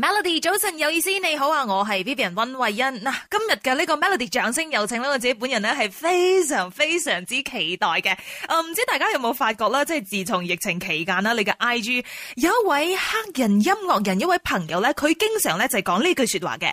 Melody 早晨有意思，你好啊，我系 Vivian 温慧欣嗱，今日嘅呢个 Melody 掌声有请呢我自己本人咧系非常非常之期待嘅。唔知大家有冇发觉啦？即系自从疫情期间啦，你嘅 IG 有一位黑人音乐人，一位朋友咧，佢经常咧就讲呢句说话嘅。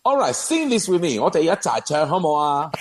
All right, sing this with me。我哋一齐唱好唔好啊？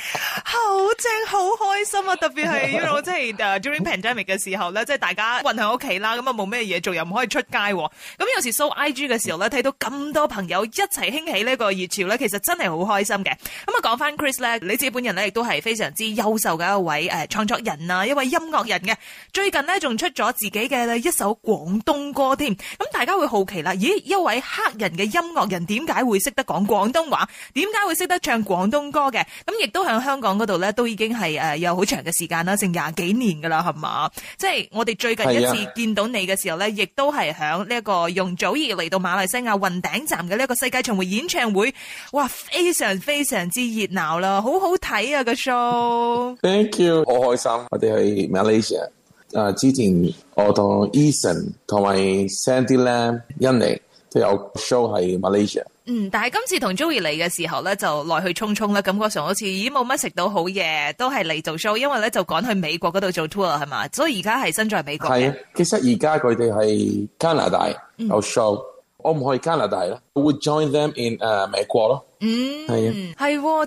好正，好开心啊！特别系因为我真系 during pandemic 嘅时候咧，即系大家困喺屋企啦，咁啊冇咩嘢做，又唔可以出街。咁有时 show I G 嘅时候咧，睇到咁多朋友一齐兴起呢个热潮咧，其实真系好开心嘅。咁啊，讲翻 Chris 咧，李己本人咧亦都系非常之优秀嘅一位诶创作人啊，一位音乐人嘅。最近咧仲出咗自己嘅一首广东歌添。咁大家会好奇啦，咦？一位黑人嘅音乐人点解会识得讲广东？话点解会识得唱广东歌嘅？咁亦都喺香港嗰度咧，都已经系诶有好长嘅时间啦，剩廿几年噶啦，系嘛？即系我哋最近一次见到你嘅时候咧，亦都系响呢一个容祖儿嚟到马来西亚云顶站嘅呢一个世界巡回演唱会，哇！非常非常之热闹啦，好好睇啊个 show！Thank you，好开心，我哋去 Malaysia 啊，之前我同 Eason 同埋 Sandy Lam 妮都有 show 喺 Malaysia。嗯，但系今次同 Joey 嚟嘅时候咧，就来去匆匆啦，感觉上好似已冇乜食到好嘢，都系嚟做 show，因为咧就赶去美国嗰度做 tour 系嘛，所以而家系身在美国。系啊，其实而家佢哋系加拿大有 show，我唔去加拿大啦，我会 join them in 诶美国咯。嗯，系，系，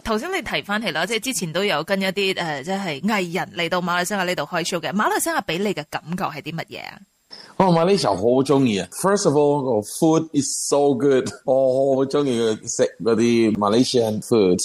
头先你提翻起啦，即系之前都有跟一啲诶，即系艺人嚟到马来西亚呢度开 show 嘅。马来西亚俾你嘅感觉系啲乜嘢啊？我馬來西亞好中意啊！First of all，個 food is so good，我好中意食嗰啲 Malaysian food，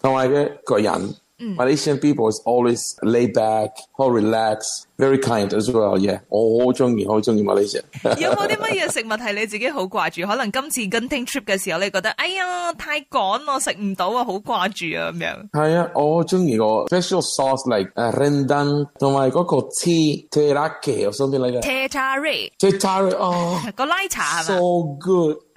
同埋嘅個人。Malaysian people is always laid back, 好 relax，very kind as well。yeah，我好中意，好中意 Malaysia。有冇啲乜嘢食物係你自己好掛住？可能今次跟 t trip 嘅時候，你覺得哎呀太趕，我食唔到啊，好掛住啊咁樣。係啊，我中意個 special sauce like r e n d a n 同埋嗰個 tea t e r a k or something like that。tea t a r i tea t a r i 哦，個奶茶係嘛？So good。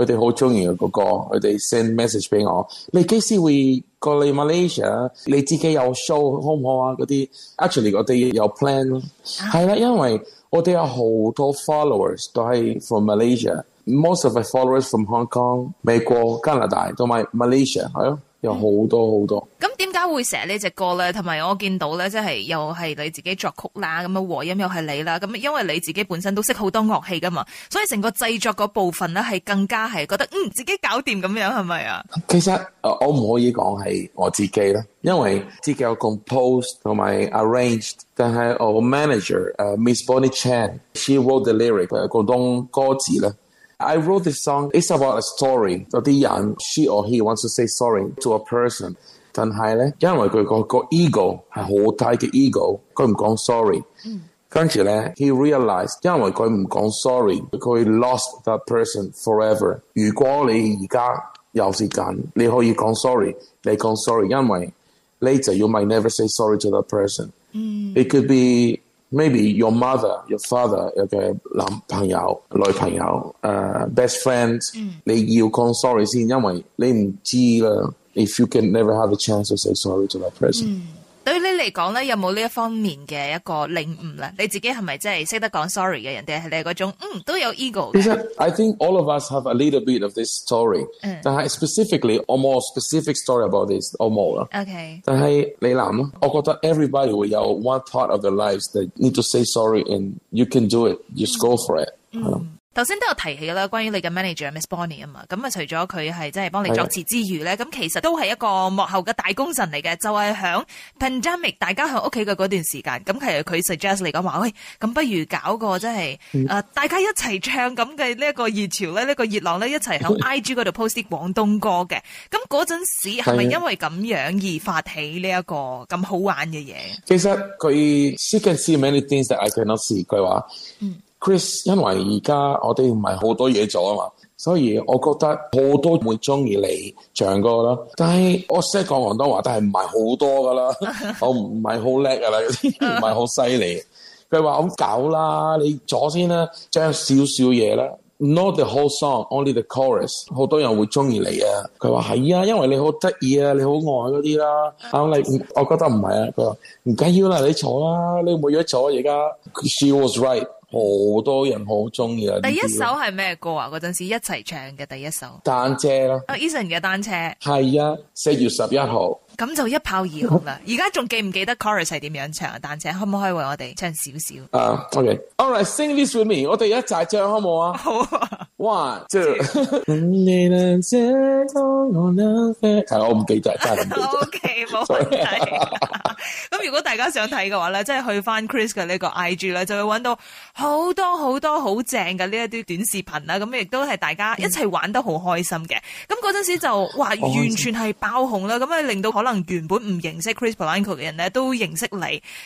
佢哋好中意個歌，佢哋 send message 俾我。你幾時會過嚟 Malaysia？你自己有 show 好唔好啊？嗰啲 actually 我哋有 plan。咯，係啦，因為我哋有好多 followers 都係 from Malaysia，most of the followers from Hong Kong、美國、加拿大同埋 Malaysia 係咯。有好多好多，咁点解会成呢只歌咧？同埋我见到咧，即系又系你自己作曲啦，咁样和音又系你啦，咁因为你自己本身都识好多乐器噶嘛，所以成个制作嗰部分咧，系更加系觉得嗯自己搞掂咁样，系咪啊？其实我唔可以讲系我自己咧，因为自己有 composed 同埋 arranged，但系我 manager 诶 Miss Bonnie Chan，she wrote the lyric，佢动歌词咧。I wrote this song. It's about a story. The young, she or he wants to say sorry to a person. person，但係咧，因為佢個個 ego 係好低嘅 ego，佢唔講 sorry。跟住咧，he realized 因為佢唔講 sorry，佢 lost that person forever. forever。如果你而家有時間，你可以講 sorry，你講 sorry，因為 later you might never say sorry to that person. Hmm. It could be maybe your mother, your father 有嘅男朋友、女朋友、誒、uh, best friend，、嗯、你要講 sorry 先，因為你唔知啦。If you can never have a chance to say sorry to that person. 對你嚟讲咧，有冇呢一方面嘅一个领悟咧？你自己系咪真系识得讲 sorry 嘅人哋？系你係嗰種嗯都有 ego。其实 I think all of us have a little bit of this story。嗯。但系 specifically or more specific story about this or more。OK。但系你谂，我觉得 everybody 會有 one part of their lives that need to say sorry，and you can do it，just go for it。嗯。头先都有提起啦，關於你嘅 manager Miss Bonnie 啊嘛，咁啊除咗佢系即系幫你作詞之餘咧，咁其實都係一個幕後嘅大功臣嚟嘅，就係響 pandemic 大家响屋企嘅嗰段時間，咁实佢 suggest 嚟講話，喂，咁不如搞個即係诶大家一齊唱咁嘅呢一個熱潮咧，呢個熱浪咧，一齊响 IG 嗰度 post 啲廣東歌嘅，咁嗰陣時係咪因為咁樣而發起呢一個咁好玩嘅嘢？其實佢，she can see many things that I cannot see，佢 Chris，因為而家我哋唔係好多嘢做啊嘛，所以我覺得好多會中意你唱歌啦。但係我識講廣東話，但係唔係好多噶啦，我唔係好叻噶啦，唔係好犀利。佢話好搞啦，你坐先啦，将少少嘢啦，not the whole song，only the chorus，好多人會中意你啊。佢話係啊，因為你好得意啊，你好愛嗰啲啦。阿你，我覺得唔係啊。佢話唔緊要啦，你坐啦，你冇嘢坐而家。She was right。好多人好中意啊！第一首系咩歌啊？嗰阵时一齐唱嘅第一首《单车》啊，Eason 嘅《单车》系啊，四月十一号。咁就一炮而紅啦！而家仲記唔記得 Chorus 係點樣唱啊？但請可唔可以為我哋唱少少啊？OK，All right，sing this with me，我哋一齐張好冇啊？好啊！One，two，我唔记真唔得。OK，冇题。咁如果大家想睇嘅話咧，即係去翻 Chris 嘅呢個 IG 咧，就會揾到好多好多好正嘅呢一啲短視頻啦。咁亦都係大家一齊玩得好開心嘅。咁嗰陣時就哇，完全係爆紅啦，咁啊令到。可能原本唔認識 Chris l a n c o 嘅人咧，都認識你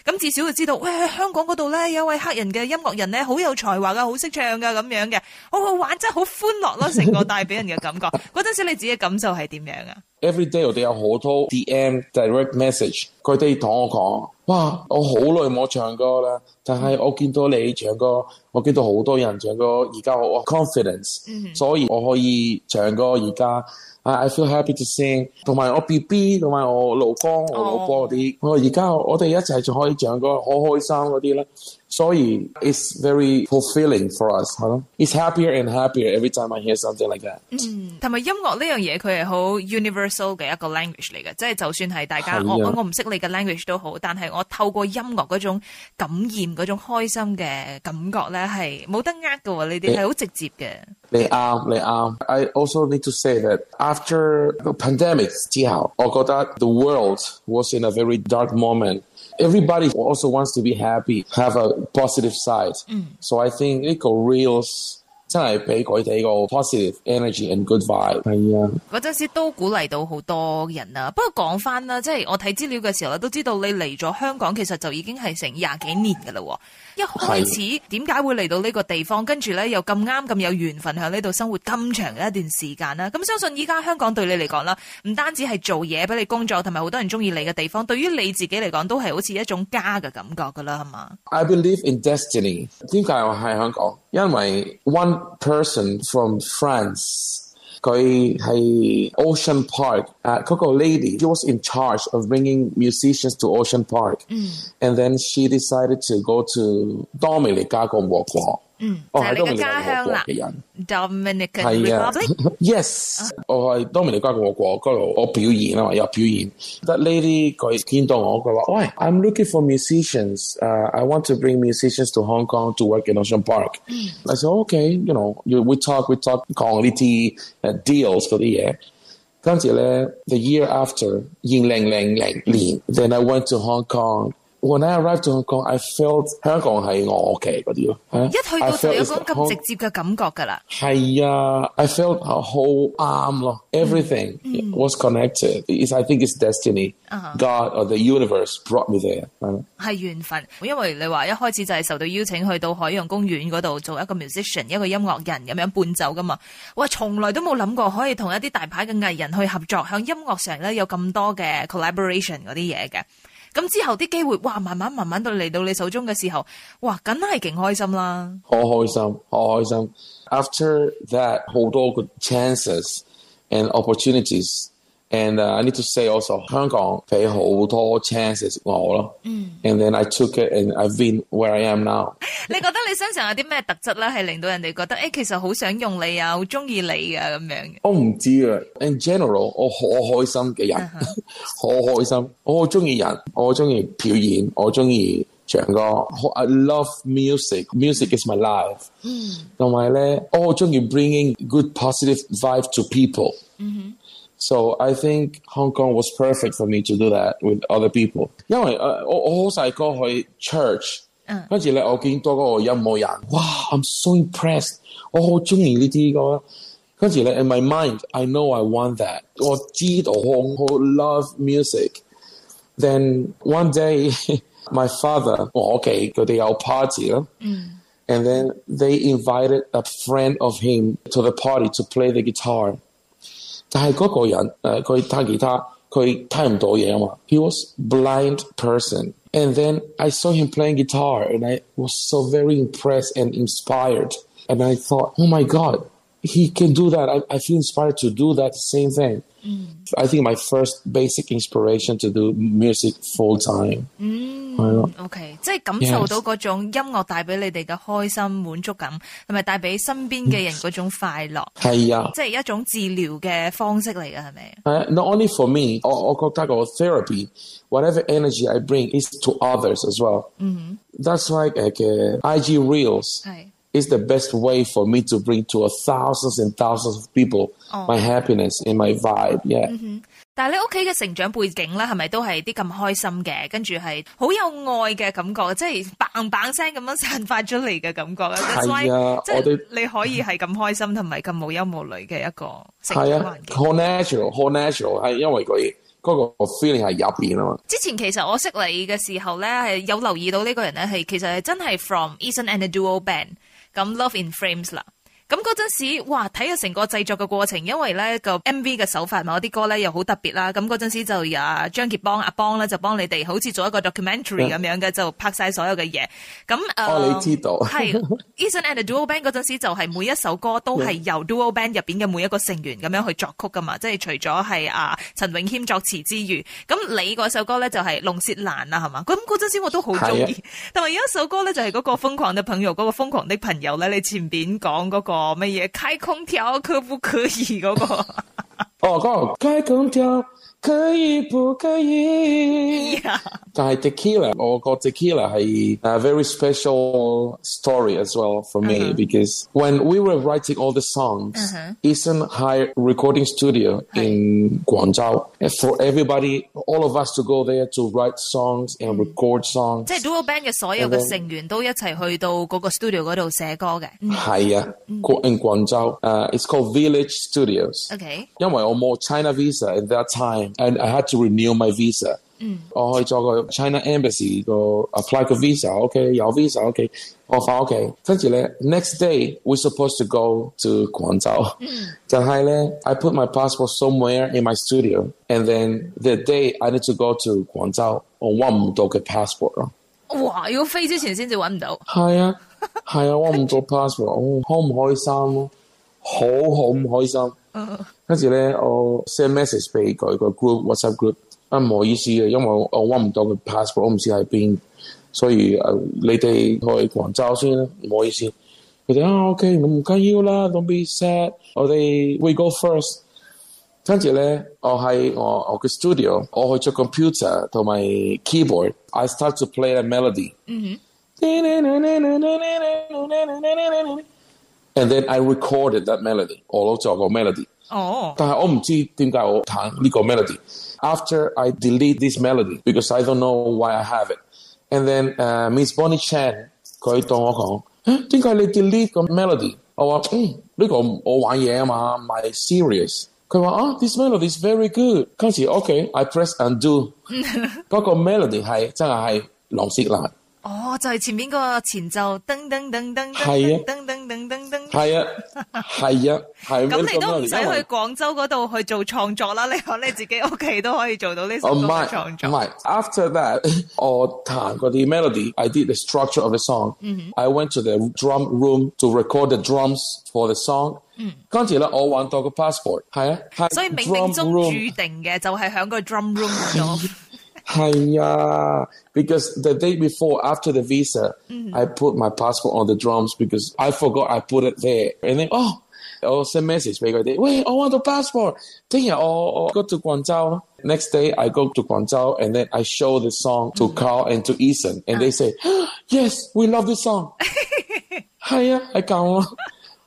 咁，至少就知道喂香港嗰度咧有位黑人嘅音樂人咧，好有才華噶，好識唱噶，咁樣嘅好好玩，真係好歡樂咯！成個帶俾人嘅感覺，嗰陣時你自己感受係點樣啊？Every day 我哋有好多 DM direct message，佢哋同我講：，哇！我好耐冇唱歌啦，但係我見到你唱歌，我見到好多人唱歌，而家我 confidence，所以我可以唱歌而家。i feel happy to sing，同埋我 B B，同埋我老公、我老婆啲，我而家我哋一齐仲可以唱歌，好开心嗰啲咧。soy it is very fulfilling for us It's happier and happier every time I hear something like that。嗯，同埋音樂呢樣嘢佢係好 mm. universal 嘅一個 language 嚟嘅，即係就算係大家我我唔識你嘅 language 都好，但係我透過音樂嗰種感染嗰種開心嘅感覺咧係冇得呃㗎喎，呢啲係好直接嘅。你啱，你啱。I also need to say that after the pandemic 之後，我覺得 the world was in a very dark moment。everybody also wants to be happy, have a positive side. Mm. So I think it reels 真系俾佢哋个 positive energy and good vibe。系啊，嗰阵时都鼓励到好多人啊。不过讲翻啦，即系我睇资料嘅时候，咧，都知道你嚟咗香港，其实就已经系成廿几年噶啦。一开始点解会嚟到呢个地方？跟住咧又咁啱咁有缘分喺呢度生活咁长嘅一段时间啦。咁相信依家香港对你嚟讲啦，唔单止系做嘢俾你工作，同埋好多人中意你嘅地方，对于你自己嚟讲，都系好似一种家嘅感觉噶啦，系嘛？I believe in destiny. 解我喺香港。因為 one person from France。佢係 Ocean Park uh, Coco lady she was in charge of bringing musicians to Ocean Park，and、mm. Mm. then she decided to go to Dominica 加共和國。嗯我係多米尼加香啦嘅人 dominican oh, i Republic。Yes，我係多米尼加共和國嗰度，我表演啊嘛，有表演。得呢啲佢見到我，佢話：喂，I'm oh, oh, looking for uh, I want to bring musicians to Hong Kong to work in Ocean hmm. I said You know, we talk we talk 講呢啲誒 uh, deals 嗰啲嘢。跟住咧，the year after，二零零零年，then I went to Hong Kong。When I arrived to Hong Kong, I felt 香港系我屋企嗰啲咯。一去到就有嗰咁直接嘅感覺噶啦。系啊，I felt a whole arm, everything was connected. Is I think it's destiny. God or the universe brought me there。係緣分，因為你話一開始就係受到邀請去到海洋公園嗰度做一個 musician，一個音樂人咁樣伴奏噶嘛。哇，從來都冇諗過可以同一啲大牌嘅藝人去合作，響音樂上咧有咁多嘅 collaboration 嗰啲嘢嘅。咁之後啲機會，哇，慢慢慢慢到嚟到你手中嘅時候，哇，梗係勁開心啦！好開心，好開心。After that，好多嘅 chances and opportunities。And I need to say also，香港俾好多 chances 我咯。嗯。And then I took it and I've been where I am now。你觉得你身上有啲咩特质咧，系令到人哋觉得诶，其实好想用你啊，好中意你啊，咁样？我唔知啊。In general，我好开心嘅人，好开心，我好中意人，我好中意表演，我中意唱歌。I love music，music is my life。嗯。同埋咧，我好中意 bringing good positive vibe to people。嗯哼。So I think Hong Kong was perfect for me to do that with other people，因為誒、uh, 我我好細個去 church，跟住咧我見到嗰個音樂人，哇！I'm so impressed. in my mind, I know I want that. that，我知道我好 love music. Then one day, my father okay, our party And then they invited a friend of him to the party to play the guitar he was blind person, and then I saw him playing guitar and I was so very impressed and inspired. And I thought, oh my God, he can do that. I, I feel inspired to do that same thing. Mm. I think my first basic inspiration to do music full time. Mm. 系咯，OK，即系感受到嗰种音乐带俾你哋嘅开心满足感，同埋带俾身边嘅人嗰种快乐。系啊，即系一种治疗嘅方式嚟嘅，系咪？Not only for me，我觉得我 therapy whatever energy I bring is to others as well。嗯 t h a t s like IG reels。系。is the b e s t way for me to bring to a thousands and thousands of people my happiness in my vibe，yeah。但系你屋企嘅成长背景咧，系咪都系啲咁开心嘅？跟住系好有爱嘅感觉，即系嘭嘭声咁样散发出嚟嘅感觉即系啊，我哋你可以系咁开心同埋咁无忧无虑嘅一个成长环境。系啊，all natural，all natural 系因为佢嗰个 feeling 系入边啊嘛。之前其实我识你嘅时候咧，系有留意到呢个人咧系，其实系真系 from e t s o n and the Duo Band。咁 Love in Frames 啦。咁嗰阵时，哇！睇啊成个制作嘅过程，因为咧个 M V 嘅手法，我啲歌咧又好特别啦。咁嗰阵时就啊张杰邦阿邦咧就帮你哋，好似做一个 documentary 咁样嘅，就拍晒所有嘅嘢。咁诶，系。Eason and the Duo Band 嗰阵时就系每一首歌都系 由 Duo Band 入边嘅每一个成员咁样去作曲噶嘛，即系除咗系啊陈永谦作词之余，咁你嗰首歌咧就系龙舌兰啦，系嘛？咁嗰阵时我都好中意。同埋有一首歌咧就系嗰个疯狂嘅朋友，嗰个疯狂的朋友咧，你前边讲嗰个。我们也开空调可不可以？哥哥，哦，哥，开空调。可以不可以？Yeah. 但係 Tequila，我個 Tequila 係 a very special story as well for me -huh. because when we were writing all the songs, uh -huh. Eason recording studio in Guangzhou for everybody, all of us to go there to write songs and mm-hmm. record songs。即係 Duo Band 嘅所有嘅成員都一齊去到嗰個 studio 嗰度寫歌嘅。係啊，in uh, mm-hmm. Guangzhou，誒、uh,，it's called Village Studios。OK，因為我冇 China Visa at that time。and I had to renew my visa. Mm. Oh, it's all China embassy. Go apply for visa. Okay, your visa. Okay, oh, okay. Thank Next day, we're supposed to go to Guangzhou. Mm. I put my passport somewhere in my studio, and then the day I need to go to Guangzhou, I want to get passport. Wow, you fly before you can find it. Yeah, yeah. I want to passport. Oh, happy, happy, happy, happy. 跟住咧，我 send message 俾佢個 group WhatsApp group，啊，唔好意思嘅，因為我我忘唔到個 passport，我唔知喺邊，所以你哋去廣州先啦，唔好意思。佢哋啊，OK，我唔緊要啦，don't be sad，我哋 we go first。跟住咧，我喺我個 studio，我開咗 computer 同埋 keyboard，I start to play a melody，and then I recorded that melody，all s o r of melody。哦，但係我唔知點解我彈呢個 oh. melody。After I delete this melody because I don't know why I have it。And then 誒 uh, Miss Bonnie Chan 佢當我講，點解你 delete 個 melody？我話嗯呢個我玩嘢啊嘛，唔係 serious。佢話啊，this melody is very good。跟住 OK，I press undo。嗰個 melody 係真係係狼舌蘭。哦，就係前面个個前奏，噔噔噔噔，係啊，噔噔噔噔噔，係啊，係啊，系。咁你都唔使去廣州嗰度去做創作啦，你可你自己屋企都可以做到呢首歌創作。唔係，after that 我彈嗰啲 melody，I did the structure of the song。I went to the drum room to record the drums for the song。嗯。跟住咧，我揾到個 passport 係啊，所以冥冥中注定嘅就係响個 drum room 咗。Hiya. Because the day before, after the visa, mm-hmm. I put my passport on the drums because I forgot I put it there. And then, oh, I'll oh, send message. They wait, I want the passport. Then I oh, oh, go to Guangzhou. Next day, I go to Guangzhou and then I show the song to mm-hmm. Carl and to Ethan. And uh. they ah. say, oh, yes, we love this song. Hiya, I can't.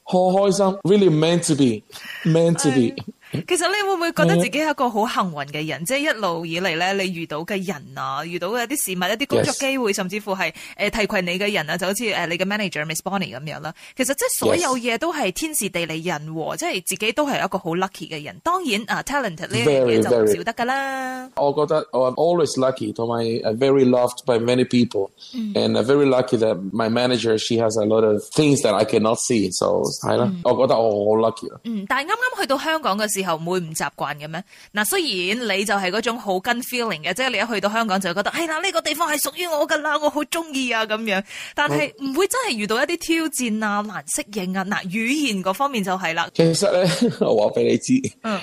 Um, really meant to be, meant to be。其实你会唔会觉得自己系一个好幸运嘅人？即系一路以嚟咧，你遇到嘅人啊，遇到嘅一啲事物、一啲工作机会，甚至乎系诶提携你嘅人啊，就好似诶你嘅 manager Miss Bonnie 咁样啦。其实即系所有嘢都系天时地利人和，即系自己都系一个好 lucky 嘅人。当然啊，talent 呢嘢就少得噶啦。我觉得 I'm always lucky，我 my very loved by many people，and mm. very lucky that my manager she has a lot of things that I cannot see，所以系啦，我觉得我好 lucky。嗯，但系啱啱去到香港嘅。之后会唔习惯嘅咩？嗱，虽然你就系嗰种好跟 feeling 嘅，即系你一去到香港就觉得，系啦呢个地方系属于我噶啦，我好中意啊咁样。但系唔会真系遇到一啲挑战啊，难适应啊。嗱，语言嗰方面就系啦。其实咧，我话俾你知，嗯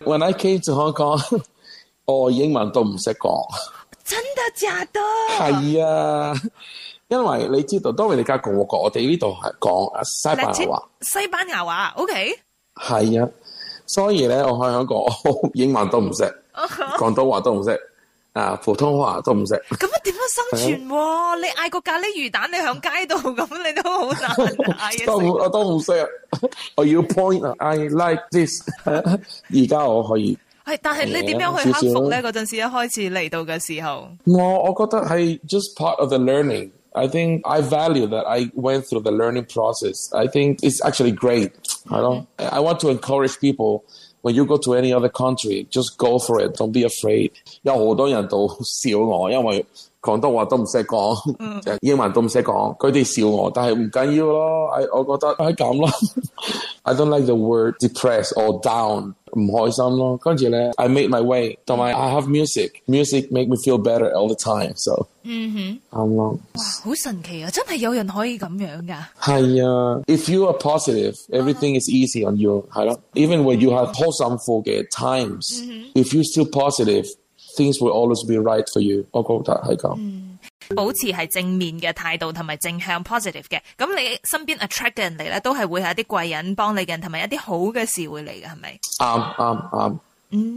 ，n I c a m e to 香港，我英文都唔识讲。真的假的？系啊，因为你知道，当然你家共和国，我哋呢度系讲西班牙话。西班牙话，OK？系啊。所以咧，我喺香港我英文都唔识，广东话都唔识，啊，普通话都唔识。咁啊，点样生存？你嗌个咖喱鱼蛋，你响街度咁，你都好难嗌嘅。都我都唔识。我要 point i like this。而家我可以。系，但系你点样去克服咧？嗰阵时一开始嚟到嘅时候，我我觉得系 just part of the learning。I think I value that I went through the learning process。I think it's actually great。Mm-hmm. know, I want to encourage people when you go to any other country, just go for it. Don't be afraid. 广东話都唔識講，英文都唔識講。佢哋笑我，但系唔緊要咯。我覺得，系咁咯。I don't like the word depressed or down。唔开心咯，跟住咧，I make my way。同埋，I have music。Music make me feel better all the time。So，嗯哼，啱咯。哇，好神奇啊！真係有人可以咁樣噶。係啊。If you are positive, everything is easy on you。係咯。Even when you have p o s t o r g r y times, if you still positive. things will always be right for you。我回得係咁，保持係正面嘅態度同埋正向 positive 嘅。咁你身邊 attract 嘅人嚟咧，都係會係一啲貴人幫你嘅，同埋一啲好嘅事會嚟嘅，係咪？啱啱啱。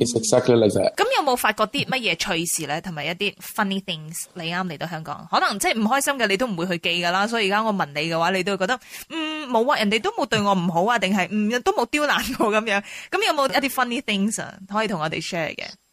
s exactly like that。咁有冇發覺啲乜嘢趣事咧，同埋一啲 funny things？你啱嚟到香港，可能即係唔開心嘅，你都唔會去記㗎啦。所以而家我問你嘅話，你都覺得嗯冇啊，人哋都冇對我唔好啊，定係嗯都冇刁難我咁樣？咁有冇一啲 funny things 可以同我哋 share 嘅？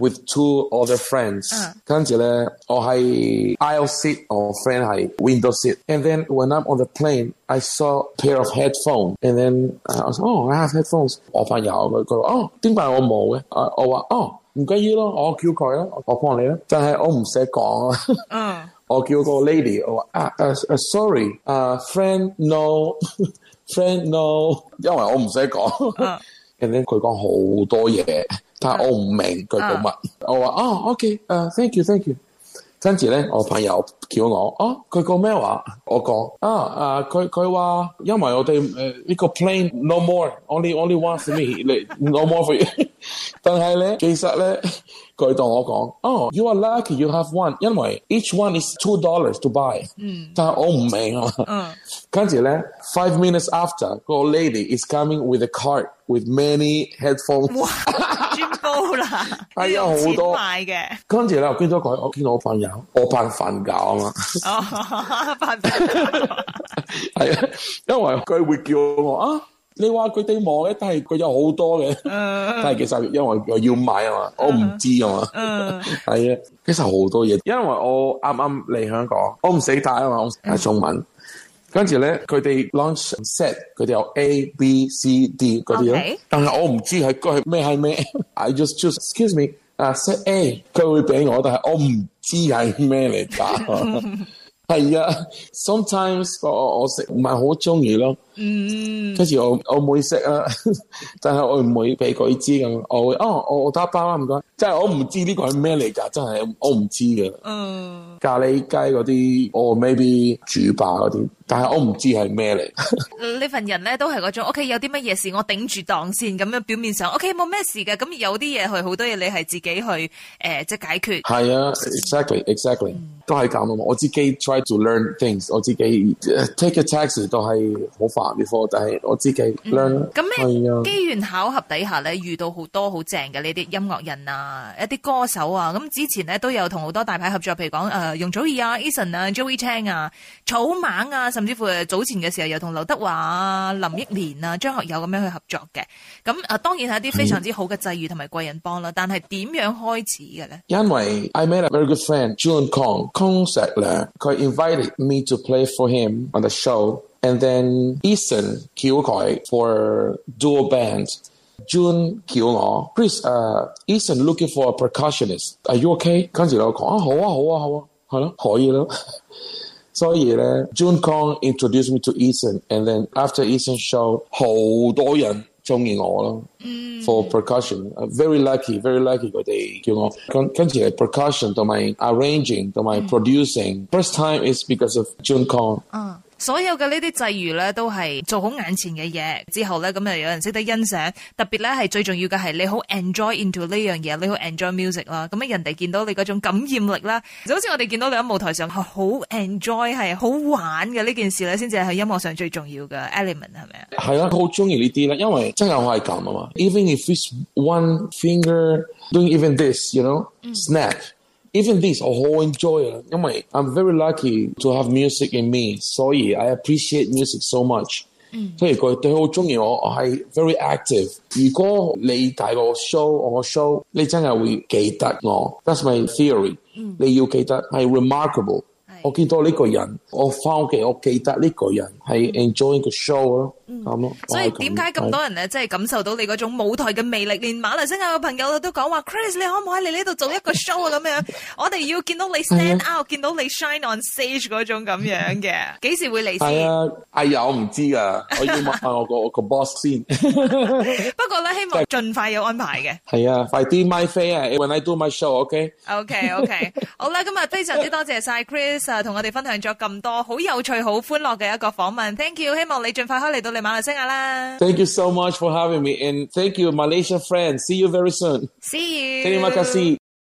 with two other friends，跟住咧，我喺 aisle seat，or friend 系 window seat。and then when I'm on the plane，I saw pair of headphones。and then 我話，哦，我 o headphones。我翻入，佢佢話，哦，點解我冇嘅？我我話，哦，唔緊要咯，我叫佢啦，我幫你啦。但係我唔使講啊。我叫個 lady，我話，s o r r y 誒 friend no，friend no，因為我唔使講。跟住佢講好多嘢。但我唔明佢讲乜，我話哦，OK，誒，thank you，thank you。跟住咧，我朋友叫我，哦，佢講咩話？我講啊，啊，佢佢話，因為我哋诶呢個 plane no more，only only one me，你 no more for you。但系咧，其实咧，佢同我讲，哦，you are lucky, you have one，因为 each one is two dollars to buy。嗯。但系我唔明啊嗯。跟住咧，five minutes after，个 lady is coming with a cart with many headphones。哇！啦。系啊，好多。买嘅。跟住咧，我见到佢，我见到我朋友，我怕瞓觉啊嘛。哦，瞓。係啊，因为佢会叫我啊。你话佢哋忙嘅，但系佢有好多嘅，但系其实因为我要买啊嘛，我唔知啊嘛，系 啊，其实好多嘢，因为我啱啱嚟香港，我唔识打啊嘛，系中文，跟住咧佢哋 launch set，佢哋有 A B C D 嗰啲，但系我唔知系佢系咩系咩，I just choose excuse me 啊 set A，佢会俾我，但系我唔知系咩嚟打，系啊，sometimes 我我食唔系好中意咯。嗯，跟住我我唔会识啦，但 系我唔会俾佢知咁，我会哦，我我打包啦唔该，即系我唔知呢个系咩嚟噶，真系我唔知噶。嗯，咖喱鸡嗰啲，我 maybe 煮吧嗰啲，但系我唔知系咩嚟。呢份人咧都系嗰种，O.K. 有啲乜嘢事我顶住档先，咁样表面上 O.K. 冇咩事嘅，咁有啲嘢系好多嘢你系自己去诶即系解决。系啊，exactly exactly，都系咁啊嘛，我自己 try to learn things，我自己 take a taxi 都系好快。啱啲貨，就系我自己啦。咁咩机缘巧合底下咧，遇到好多好正嘅呢啲音乐人啊，一啲歌手啊。咁之前咧都有同好多大牌合作，譬如講誒容祖儿啊、Eason 啊、Joey Chen 啊、草蜢啊，甚至乎早前嘅时候又同刘德华啊、林忆莲啊、张学友咁样去合作嘅。咁啊，当然系一啲非常之好嘅际遇同埋贵人帮啦。但系点样开始嘅咧？因为 I met a very good friend, June Kong, concert 咧佢 invited me to play for him on the show. and then Ethan Kyokoi for dual band. June Kiyono, please, uh, Eason looking for a percussionist. Are you okay? 跟住我講啊，好啊，好啊，好啊，係咯，可以咯。所以咧，June Kong introduced me to Eason, and then after Eason show，好多人中意我咯。Mm. For percussion, uh, very lucky, very lucky 佢哋叫我跟跟住 percussion 同埋 arranging 同埋 producing. First time is because of June Kong. Uh. 所有嘅呢啲際遇咧，都係做好眼前嘅嘢之後咧，咁又有人識得欣賞。特別咧係最重要嘅係你好 enjoy into 呢樣嘢，你好 enjoy music 啦。咁啊人哋見到你嗰種感染力啦，就好似我哋見到你喺舞台上係好 enjoy 係好玩嘅呢件事咧，先至係音樂上最重要嘅 element 係咪啊？係啊，好中意呢啲咧，因為真係我易講啊嘛。Even if it's one finger doing even this, you know, snap. Even this, I whole enjoyer. I'm very lucky to have music in me. So I appreciate music so much. Mm. I very active。如果你睇我 show 我 ah, That's my theory. Mm. remarkable. I theory、嗯。你要記得係 remarkable。我見到呢個人，我翻屋企我記得呢個人係 enjoying the show 嗯，所以点解咁多人咧，即系感受到你嗰种舞台嘅魅力，连马来西亚嘅朋友都讲话，Chris，你可唔可以嚟呢度做一个 show 啊？咁样，我哋要见到你 stand out，见到你 shine on stage 嗰种咁样嘅，几时会嚟先？系啊，哎呀，我唔知噶，我要问下 我个我个 boss 先。不过咧，希望尽快有安排嘅。系啊，快啲 my fair，when I do my show，OK？OK，OK，好啦，今日非常之多谢晒 Chris 啊，同我哋分享咗咁多好有趣、好欢乐嘅一个访问，Thank you，希望你尽快可以嚟到你。Thank you so much for having me and thank you Malaysia friends. See you very soon. See you. Terima kasih.